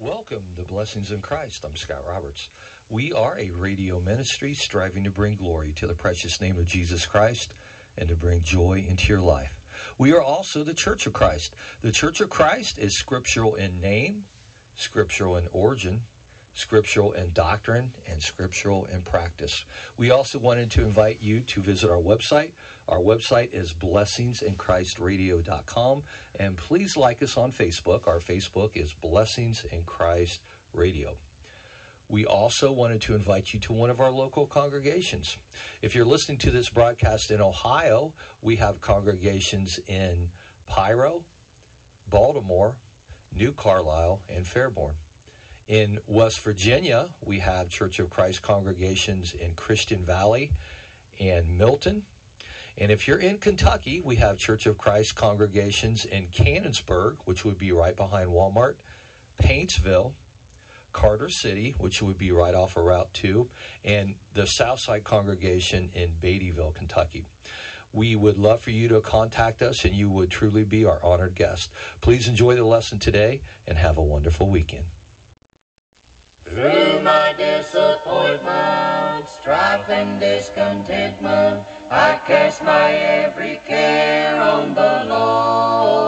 Welcome to Blessings in Christ. I'm Scott Roberts. We are a radio ministry striving to bring glory to the precious name of Jesus Christ and to bring joy into your life. We are also the Church of Christ. The Church of Christ is scriptural in name, scriptural in origin, scriptural in doctrine, and scriptural in practice. We also wanted to invite you to visit our website. Our website is blessingsinchristradio.com, and please like us on Facebook. Our Facebook is Blessings in Christ Radio. We also wanted to invite you to one of our local congregations. If you're listening to this broadcast in Ohio, we have congregations in Pyro, Baltimore, New Carlisle, and Fairborn. In West Virginia, we have Church of Christ congregations in Christian Valley and Milton. And if you're in Kentucky, we have Church of Christ congregations in Canonsburg, which would be right behind Walmart, Paintsville, Carter City, which would be right off of Route 2, and the Southside congregation in Beattyville, Kentucky. We would love for you to contact us, and you would truly be our honored guest. Please enjoy the lesson today and have a wonderful weekend. Through my disappointment, strife and discontentment, I cast my every care on the Lord.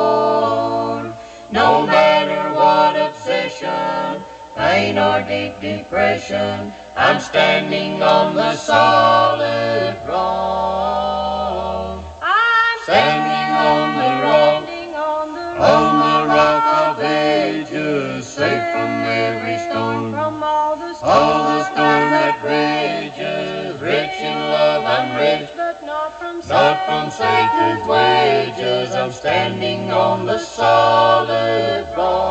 No matter what obsession, pain or deep depression, I'm standing on the solid rock. I'm Standing on the rock, standing on the on the rock of ages, safe from every storm. From all the storms, All the storm that rages, rich in love I'm rich, but not from not from Satan's wages. I'm standing on the solid rock.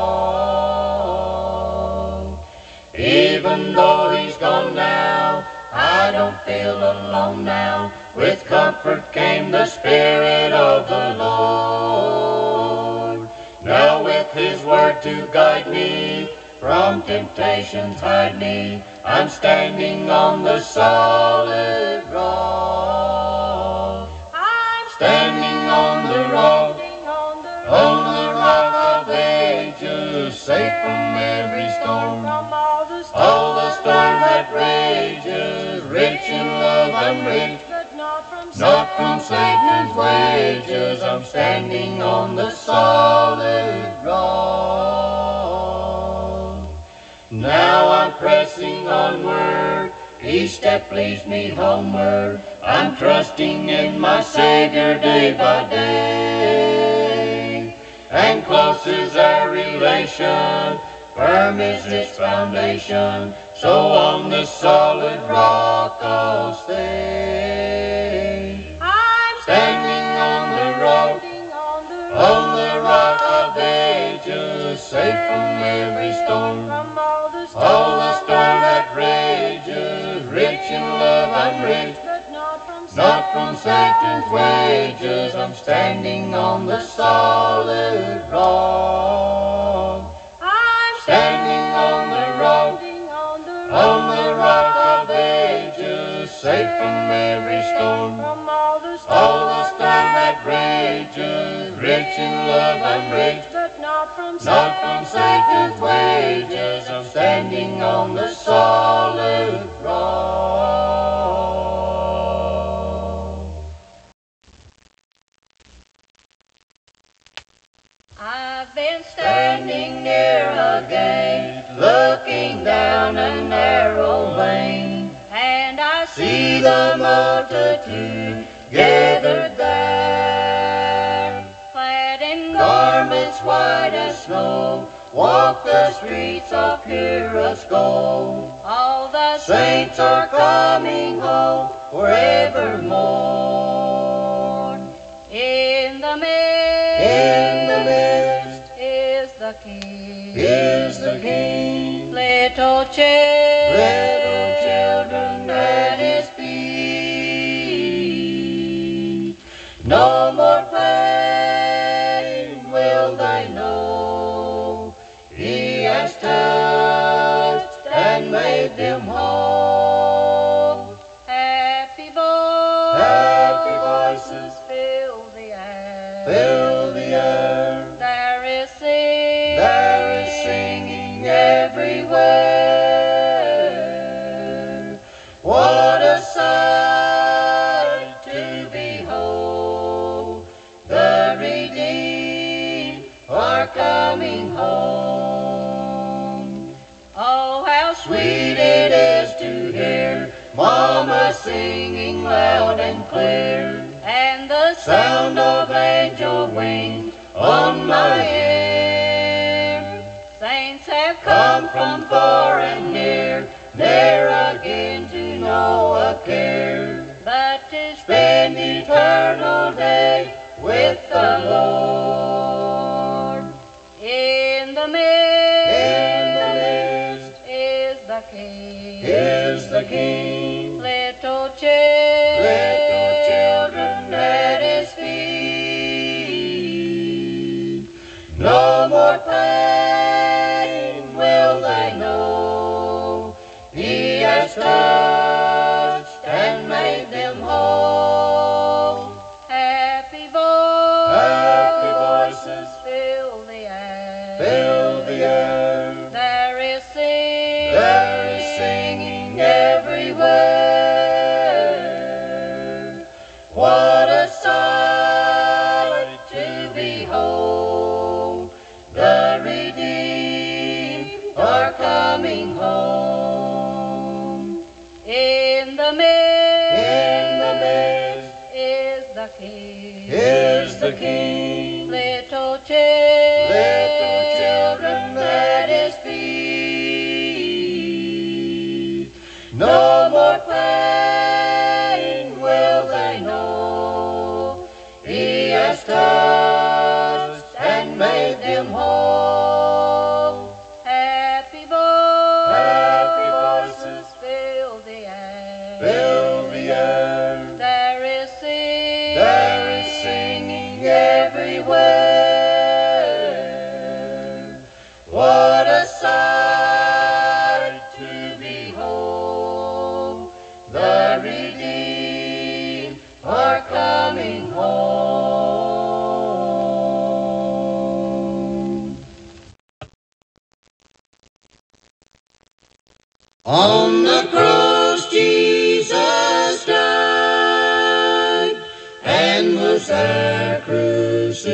Even though he's gone now, I don't feel alone now. With comfort came the Spirit of the Lord. Now with his word to guide me, from temptations hide me, I'm standing on the solid rock. I'm Standing on the rock, on the rock of ages, safe from every storm. from all the storm that rages, rich in love I'm rich, but not from not from Satan's wages. I'm standing on the solid rock. Now I'm pressing onward, each step leads me homeward. I'm trusting in my Savior day by day. And close is our relation, firm is its foundation. So on this solid rock I'll stay. I'm Standing on the rock, on the on the rock of ages, safe from every storm. All the storms, All the storm that rages, rich in love I'm rich, but not from not from Satan's wages. I'm standing on the solid rock. I'm Standing on the rock, on the on the rock of ages, safe from every storm. from all the storms, All the storm that rages, rich in love I'm rich, but not from not from Satan's wages. Snow, walk the streets of gold. all the Saints are coming home forevermore. in the midst In the midst is the King. is the King. Little children, on my ear. Saints have come from far and near, ne'er again to know a care, but to spend eternal day with the Lord. In the midst, In the midst is the King. Is the King. show. In the midst, in the is the King, is the King. Little chick. On the cross Jesus died and was there crucified.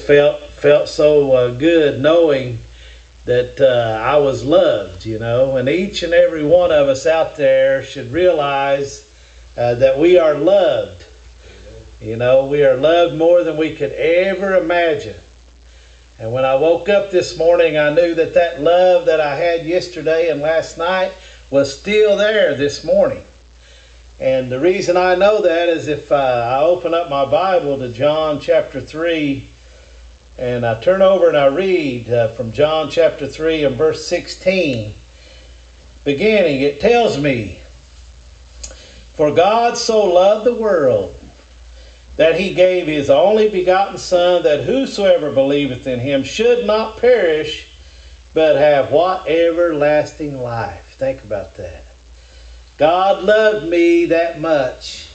Felt felt so uh, good knowing that uh, I was loved, you know. And each and every one of us out there should realize uh, that we are loved. You know, we are loved more than we could ever imagine. And when I woke up this morning, I knew that that love that I had yesterday and last night was still there this morning. And the reason I know that is if uh, I open up my Bible to John chapter 3 and I turn over and I read uh, from John chapter 3 and verse 16, beginning, it tells me, For God so loved the world that he gave his only begotten Son, that whosoever believeth in him should not perish, but have what? Everlasting life. Think about that. God loved me that much,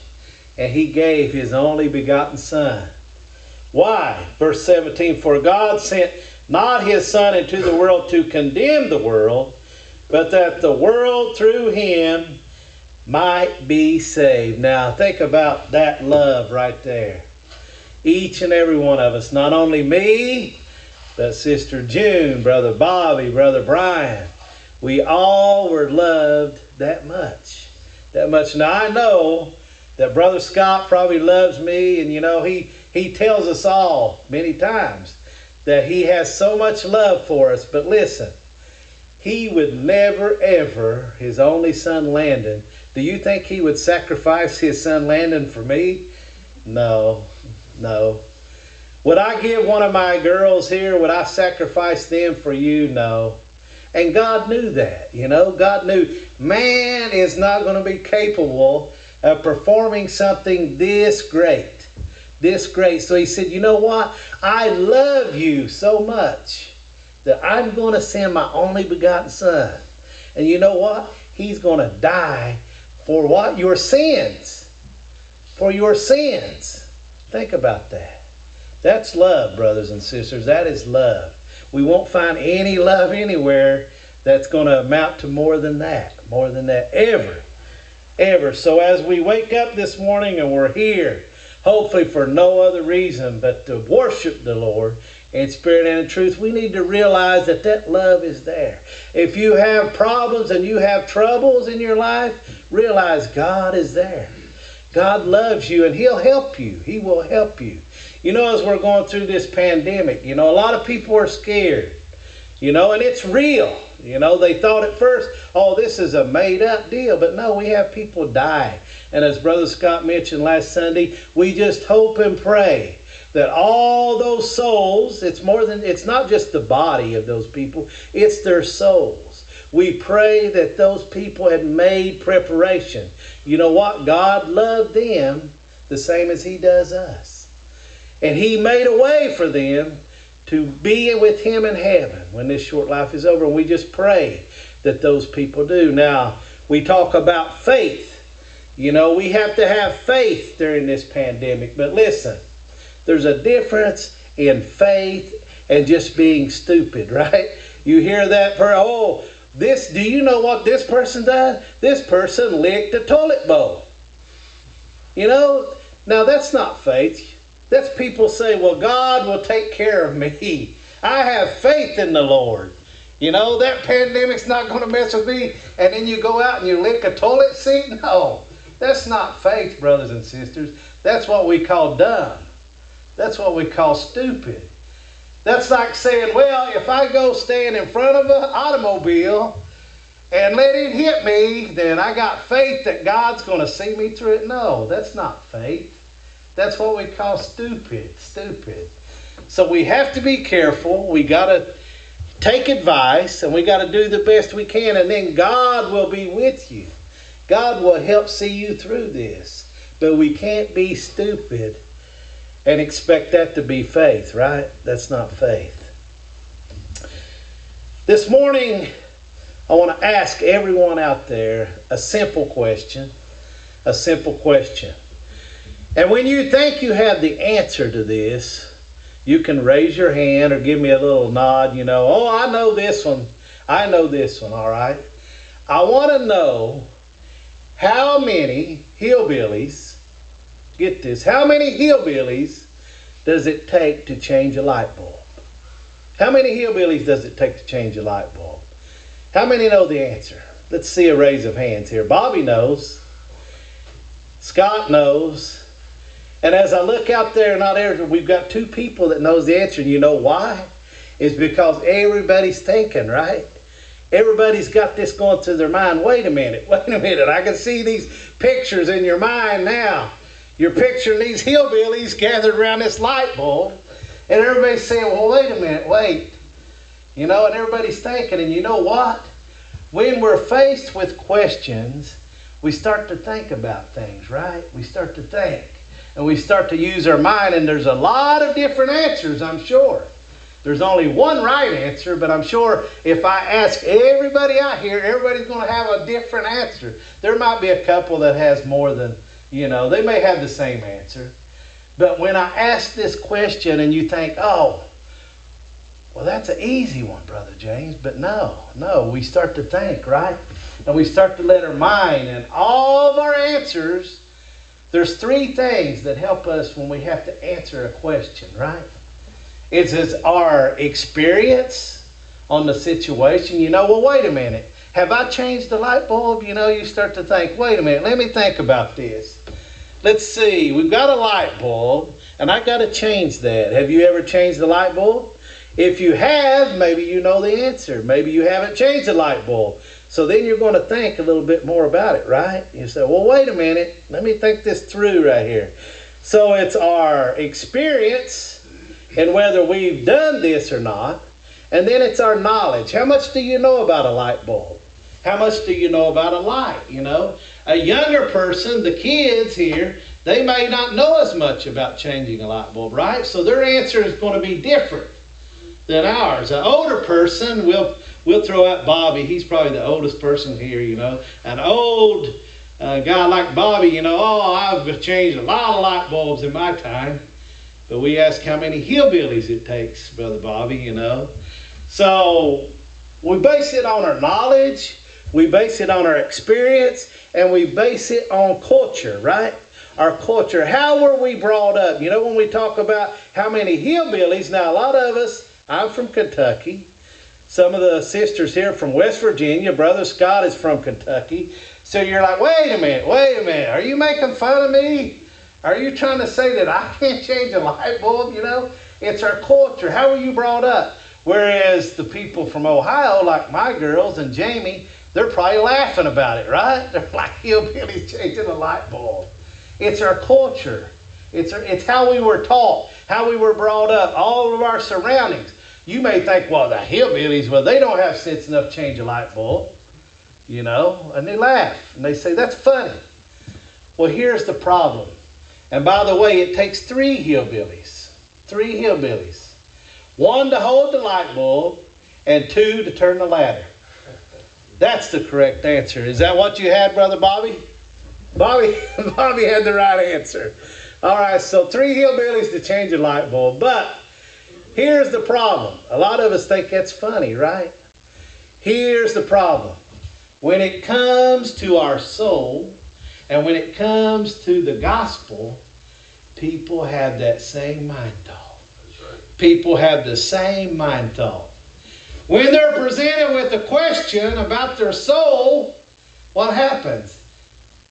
and he gave his only begotten Son. Why? Verse 17 For God sent not his Son into the world to condemn the world, but that the world through him might be saved. Now, think about that love right there. Each and every one of us, not only me, but Sister June, Brother Bobby, Brother Brian, we all were loved that much. That much. Now, I know that Brother Scott probably loves me, and you know, he, he tells us all many times that he has so much love for us. But listen, he would never, ever, his only son Landon, do you think he would sacrifice his son Landon for me? No, no. Would I give one of my girls here, would I sacrifice them for you? No. And God knew that, you know. God knew man is not going to be capable of performing something this great. This great. So he said, You know what? I love you so much that I'm going to send my only begotten Son. And you know what? He's going to die for what? Your sins. For your sins. Think about that. That's love, brothers and sisters. That is love. We won't find any love anywhere that's going to amount to more than that. More than that. Ever. Ever. So as we wake up this morning and we're here, hopefully for no other reason but to worship the Lord in spirit and in truth, we need to realize that that love is there. If you have problems and you have troubles in your life, realize God is there. God loves you and He'll help you. He will help you. You know, as we're going through this pandemic, you know, a lot of people are scared, you know, and it's real. You know, they thought at first, oh, this is a made up deal. But no, we have people die. And as Brother Scott mentioned last Sunday, we just hope and pray that all those souls, it's more than, it's not just the body of those people, it's their souls. We pray that those people had made preparation. You know what? God loved them the same as He does us. And He made a way for them to be with Him in heaven when this short life is over. And we just pray that those people do. Now, we talk about faith. You know, we have to have faith during this pandemic. But listen, there's a difference in faith and just being stupid, right? You hear that per oh, this do you know what this person does? This person licked a toilet bowl. You know, now that's not faith. That's people say, well, God will take care of me. I have faith in the Lord. You know, that pandemic's not going to mess with me. And then you go out and you lick a toilet seat? No, that's not faith, brothers and sisters. That's what we call dumb. That's what we call stupid. That's like saying, well, if I go stand in front of an automobile and let it hit me, then I got faith that God's going to see me through it. No, that's not faith. That's what we call stupid. Stupid. So we have to be careful. We got to take advice and we got to do the best we can, and then God will be with you. God will help see you through this. But we can't be stupid and expect that to be faith, right? That's not faith. This morning, I want to ask everyone out there a simple question. A simple question. And when you think you have the answer to this, you can raise your hand or give me a little nod, you know, oh, I know this one. I know this one, all right? I want to know how many hillbillies, get this, how many hillbillies does it take to change a light bulb? How many hillbillies does it take to change a light bulb? How many know the answer? Let's see a raise of hands here. Bobby knows. Scott knows. And as I look out there, not every, we've got two people that knows the answer. And you know why? It's because everybody's thinking, right? Everybody's got this going through their mind. Wait a minute, wait a minute. I can see these pictures in your mind now. You're picturing these hillbillies gathered around this light bulb. And everybody's saying, well, wait a minute, wait. You know, and everybody's thinking, and you know what? When we're faced with questions, we start to think about things, right? We start to think. And we start to use our mind, and there's a lot of different answers, I'm sure. There's only one right answer, but I'm sure if I ask everybody out here, everybody's going to have a different answer. There might be a couple that has more than, you know, they may have the same answer. But when I ask this question and you think, oh, well, that's an easy one, Brother James. But no, no, we start to think, right? And we start to let our mind and all of our answers. There's three things that help us when we have to answer a question, right? It's, it's our experience on the situation. You know, well, wait a minute. Have I changed the light bulb? You know, you start to think, wait a minute, let me think about this. Let's see, we've got a light bulb, and I got to change that. Have you ever changed the light bulb? If you have, maybe you know the answer. Maybe you haven't changed the light bulb. So then you're going to think a little bit more about it, right? You say, well, wait a minute. Let me think this through right here. So it's our experience and whether we've done this or not. And then it's our knowledge. How much do you know about a light bulb? How much do you know about a light? You know, a younger person, the kids here, they may not know as much about changing a light bulb, right? So their answer is going to be different than ours. An older person, we'll we'll throw out Bobby. He's probably the oldest person here. You know, an old uh, guy like Bobby. You know, oh, I've changed a lot of light bulbs in my time. But we ask how many hillbillies it takes, brother Bobby. You know, so we base it on our knowledge. We base it on our experience and we base it on culture, right? Our culture. How were we brought up? You know, when we talk about how many hillbillies, now a lot of us, I'm from Kentucky. Some of the sisters here from West Virginia. Brother Scott is from Kentucky. So you're like, wait a minute, wait a minute. Are you making fun of me? Are you trying to say that I can't change a light bulb? You know, it's our culture. How were you brought up? Whereas the people from Ohio, like my girls and Jamie, they're probably laughing about it, right? They're like hillbillies changing a light bulb. It's our culture. It's, our, it's how we were taught, how we were brought up, all of our surroundings. You may think, well, the hillbillies, well, they don't have sense enough to change a light bulb, you know, and they laugh and they say, that's funny. Well, here's the problem. And by the way, it takes three hillbillies, three hillbillies, one to hold the light bulb and two to turn the ladder. That's the correct answer. Is that what you had, Brother Bobby? Bobby, Bobby had the right answer. All right, so three hillbillies to change a light bulb. But here's the problem. A lot of us think that's funny, right? Here's the problem. When it comes to our soul and when it comes to the gospel, people have that same mind thought. People have the same mind thought. When they're presented with a question about their soul, what happens?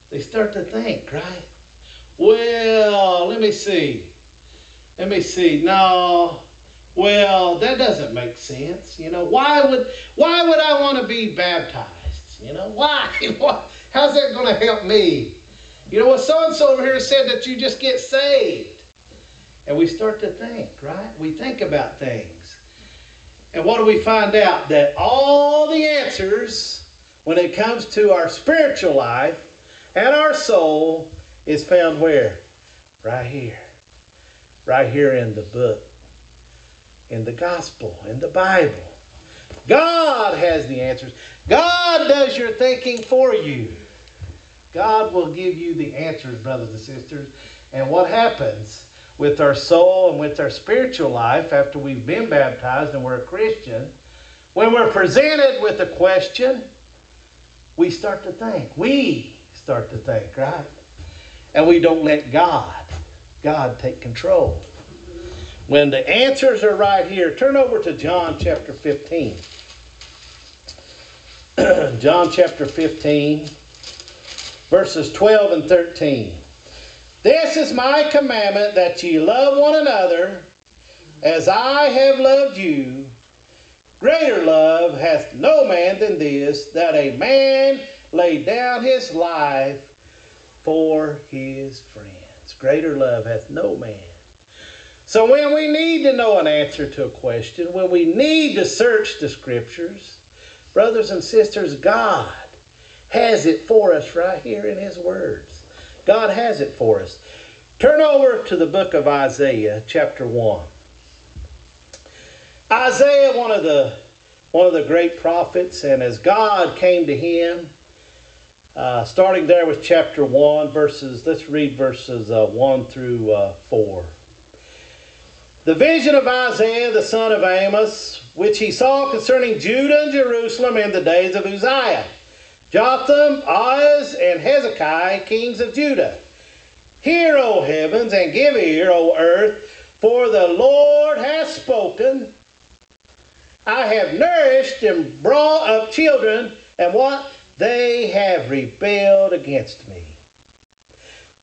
They start to think, right? Well, let me see. Let me see. No. Well, that doesn't make sense. You know, why would why would I want to be baptized? You know, why? How's that going to help me? You know, well, so and so over here said that you just get saved. And we start to think, right? We think about things. And what do we find out? That all the answers, when it comes to our spiritual life and our soul, is found where? Right here. Right here in the book, in the gospel, in the Bible. God has the answers. God does your thinking for you. God will give you the answers, brothers and sisters. And what happens with our soul and with our spiritual life after we've been baptized and we're a Christian? When we're presented with a question, we start to think. We start to think, right? And we don't let God, God take control. When the answers are right here, turn over to John chapter 15. John chapter 15, verses 12 and 13. This is my commandment that ye love one another as I have loved you. Greater love hath no man than this, that a man lay down his life for his friends. Greater love hath no man. So when we need to know an answer to a question, when we need to search the scriptures, brothers and sisters, God has it for us right here in his words. God has it for us. Turn over to the book of Isaiah, chapter 1. Isaiah, one of the one of the great prophets, and as God came to him, uh, starting there with chapter 1, verses, let's read verses uh, 1 through uh, 4. The vision of Isaiah the son of Amos, which he saw concerning Judah and Jerusalem in the days of Uzziah, Jotham, Ahaz, and Hezekiah, kings of Judah. Hear, O heavens, and give ear, O earth, for the Lord hath spoken. I have nourished and brought up children, and what? They have rebelled against me.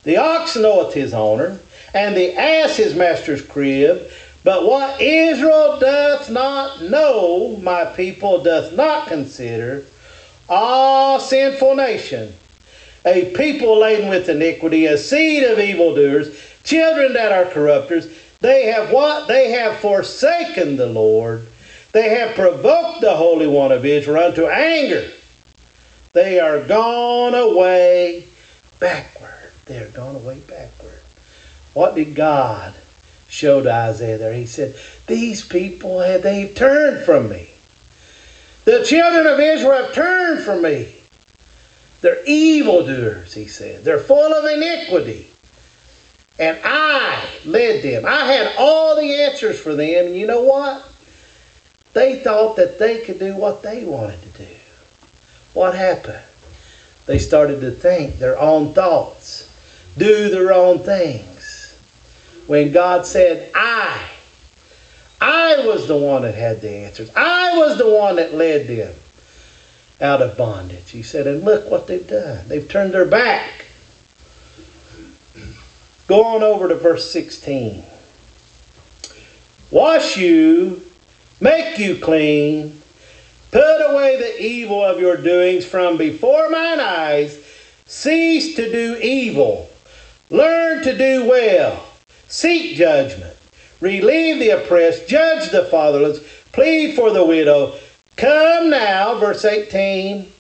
The ox knoweth his owner, and the ass his master's crib. But what Israel doth not know, my people doth not consider. Ah, sinful nation, a people laden with iniquity, a seed of evildoers, children that are corrupters. They have what? They have forsaken the Lord. They have provoked the Holy One of Israel unto anger. They are gone away backward. They are gone away backward. What did God show to Isaiah there? He said, These people, have they've turned from me. The children of Israel have turned from me. They're evildoers, he said. They're full of iniquity. And I led them. I had all the answers for them. And you know what? They thought that they could do what they wanted to do. What happened? They started to think their own thoughts, do their own things. When God said, I, I was the one that had the answers. I was the one that led them out of bondage. He said, and look what they've done. They've turned their back. Go on over to verse 16. Wash you, make you clean, put away the evil of your doings from before mine eyes, cease to do evil, learn to do well, seek judgment, relieve the oppressed, judge the fatherless, plead for the widow. Come now, verse 18,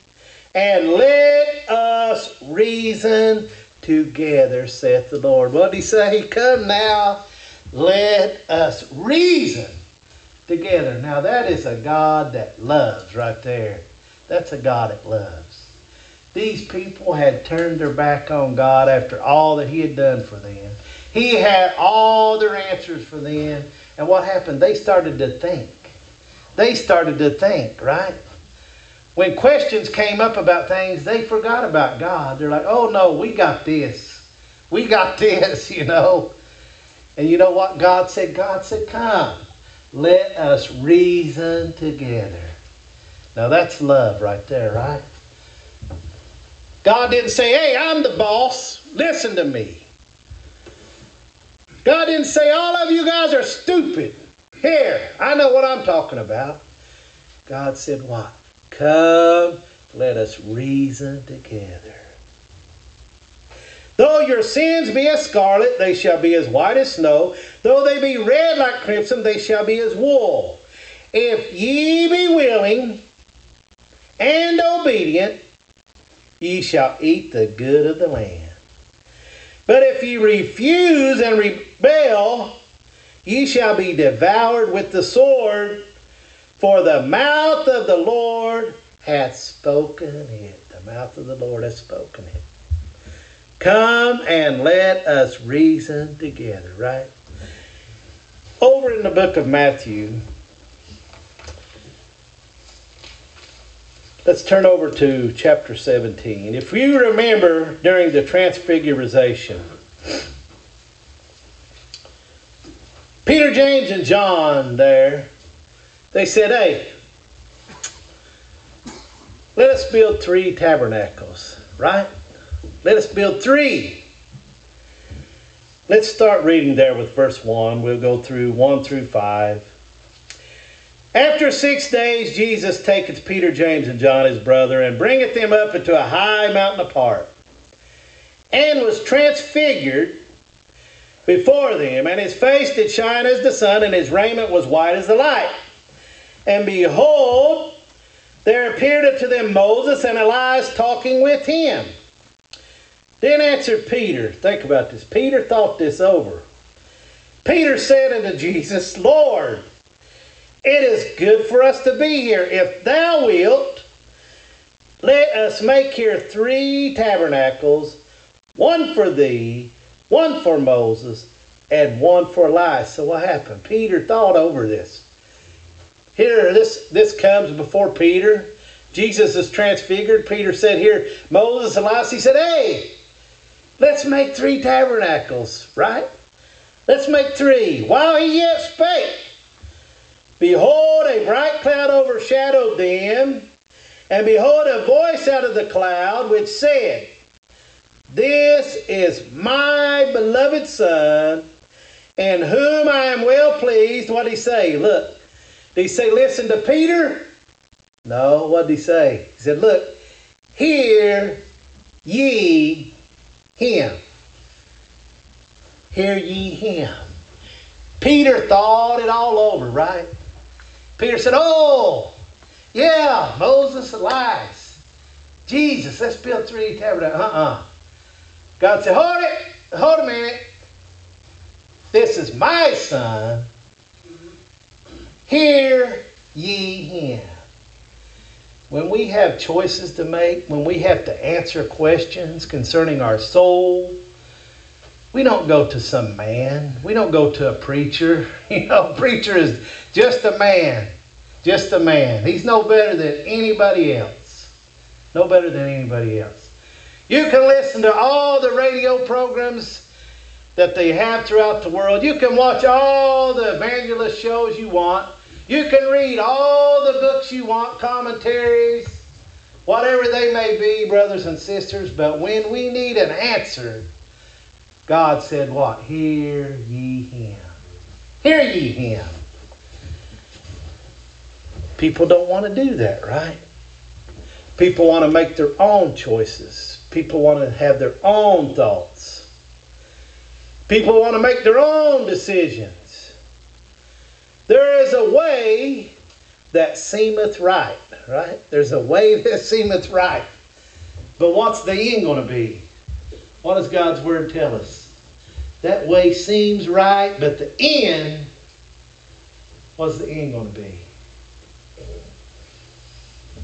and let us reason together, saith the Lord. What did he say? Come now, let us reason together. Now, that is a God that loves right there. That's a God that loves. These people had turned their back on God after all that He had done for them. He had all their answers for them. And what happened? They started to think. They started to think, right? When questions came up about things, they forgot about God. They're like, oh no, we got this. We got this, you know. And you know what God said? God said, come, let us reason together. Now that's love right there, right? God didn't say, hey, I'm the boss. Listen to me. God didn't say, all of you guys are stupid. Here, I know what I'm talking about. God said, what? Come, let us reason together. Though your sins be as scarlet, they shall be as white as snow. Though they be red like crimson, they shall be as wool. If ye be willing and obedient, ye shall eat the good of the land. But if ye refuse and rebel, ye shall be devoured with the sword, for the mouth of the Lord hath spoken it. The mouth of the Lord hath spoken it. Come and let us reason together, right? Over in the book of Matthew, let's turn over to chapter 17. If you remember during the transfiguration, Peter, James, and John there, they said, Hey, let us build three tabernacles, right? Let us build three. Let's start reading there with verse 1. We'll go through 1 through 5. After six days, Jesus taketh Peter, James, and John his brother, and bringeth them up into a high mountain apart, and was transfigured before them, and his face did shine as the sun, and his raiment was white as the light. And behold, there appeared unto them Moses and Elias talking with him. Then answered Peter, think about this. Peter thought this over. Peter said unto Jesus, Lord, it is good for us to be here. If thou wilt, let us make here three tabernacles one for thee, one for Moses, and one for Elias. So what happened? Peter thought over this. Here, this, this comes before Peter. Jesus is transfigured. Peter said, Here, Moses, and Elias, he said, Hey, let's make three tabernacles, right? Let's make three. While he yet spake, behold, a bright cloud overshadowed them, and behold, a voice out of the cloud which said, This is my beloved Son, in whom I am well pleased. What did he say? Look, did he say, Listen to Peter? No, what did he say? He said, Look, hear ye him. Hear ye him. Peter thought it all over, right? Peter said, Oh, yeah, Moses, Elias, Jesus, let's build three tabernacles. Uh uh God said, Hold it, hold a minute. This is my son. Hear ye him. When we have choices to make, when we have to answer questions concerning our soul, we don't go to some man. We don't go to a preacher. You know, preacher is just a man. Just a man. He's no better than anybody else. No better than anybody else. You can listen to all the radio programs that they have throughout the world. You can watch all the evangelist shows you want. You can read all the books you want, commentaries, whatever they may be, brothers and sisters. But when we need an answer, God said, What? Hear ye him. Hear ye him. People don't want to do that, right? People want to make their own choices. People want to have their own thoughts. People want to make their own decisions. There is a way that seemeth right, right? There's a way that seemeth right. But what's the end going to be? What does God's Word tell us? That way seems right, but the end, what's the end going to be?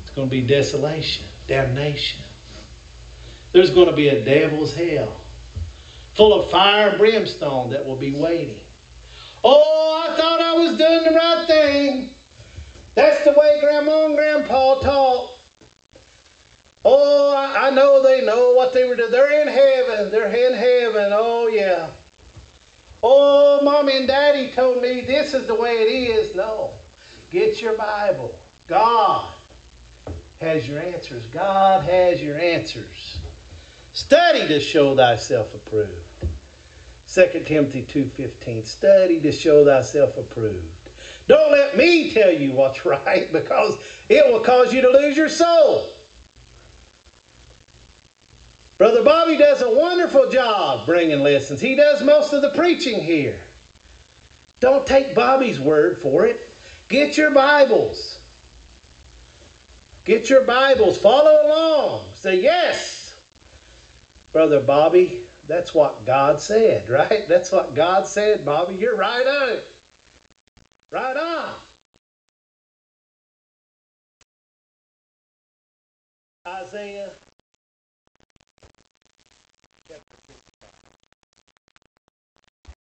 It's going to be desolation, damnation. There's going to be a devil's hell full of fire and brimstone that will be waiting. Oh, I thought I was doing the right thing. That's the way Grandma and Grandpa taught. Oh, I, I know they know what they were doing. They're in heaven. They're in heaven. Oh, yeah. Oh, Mommy and Daddy told me this is the way it is. No. Get your Bible. God has your answers. God has your answers. Study to show thyself approved. 2 Timothy 2.15. Study to show thyself approved. Don't let me tell you what's right because it will cause you to lose your soul. Brother Bobby does a wonderful job bringing lessons. He does most of the preaching here. Don't take Bobby's word for it. Get your Bibles. Get your Bibles. Follow along. Say, yes, Brother Bobby, that's what God said, right? That's what God said, Bobby. You're right on. Right on. Isaiah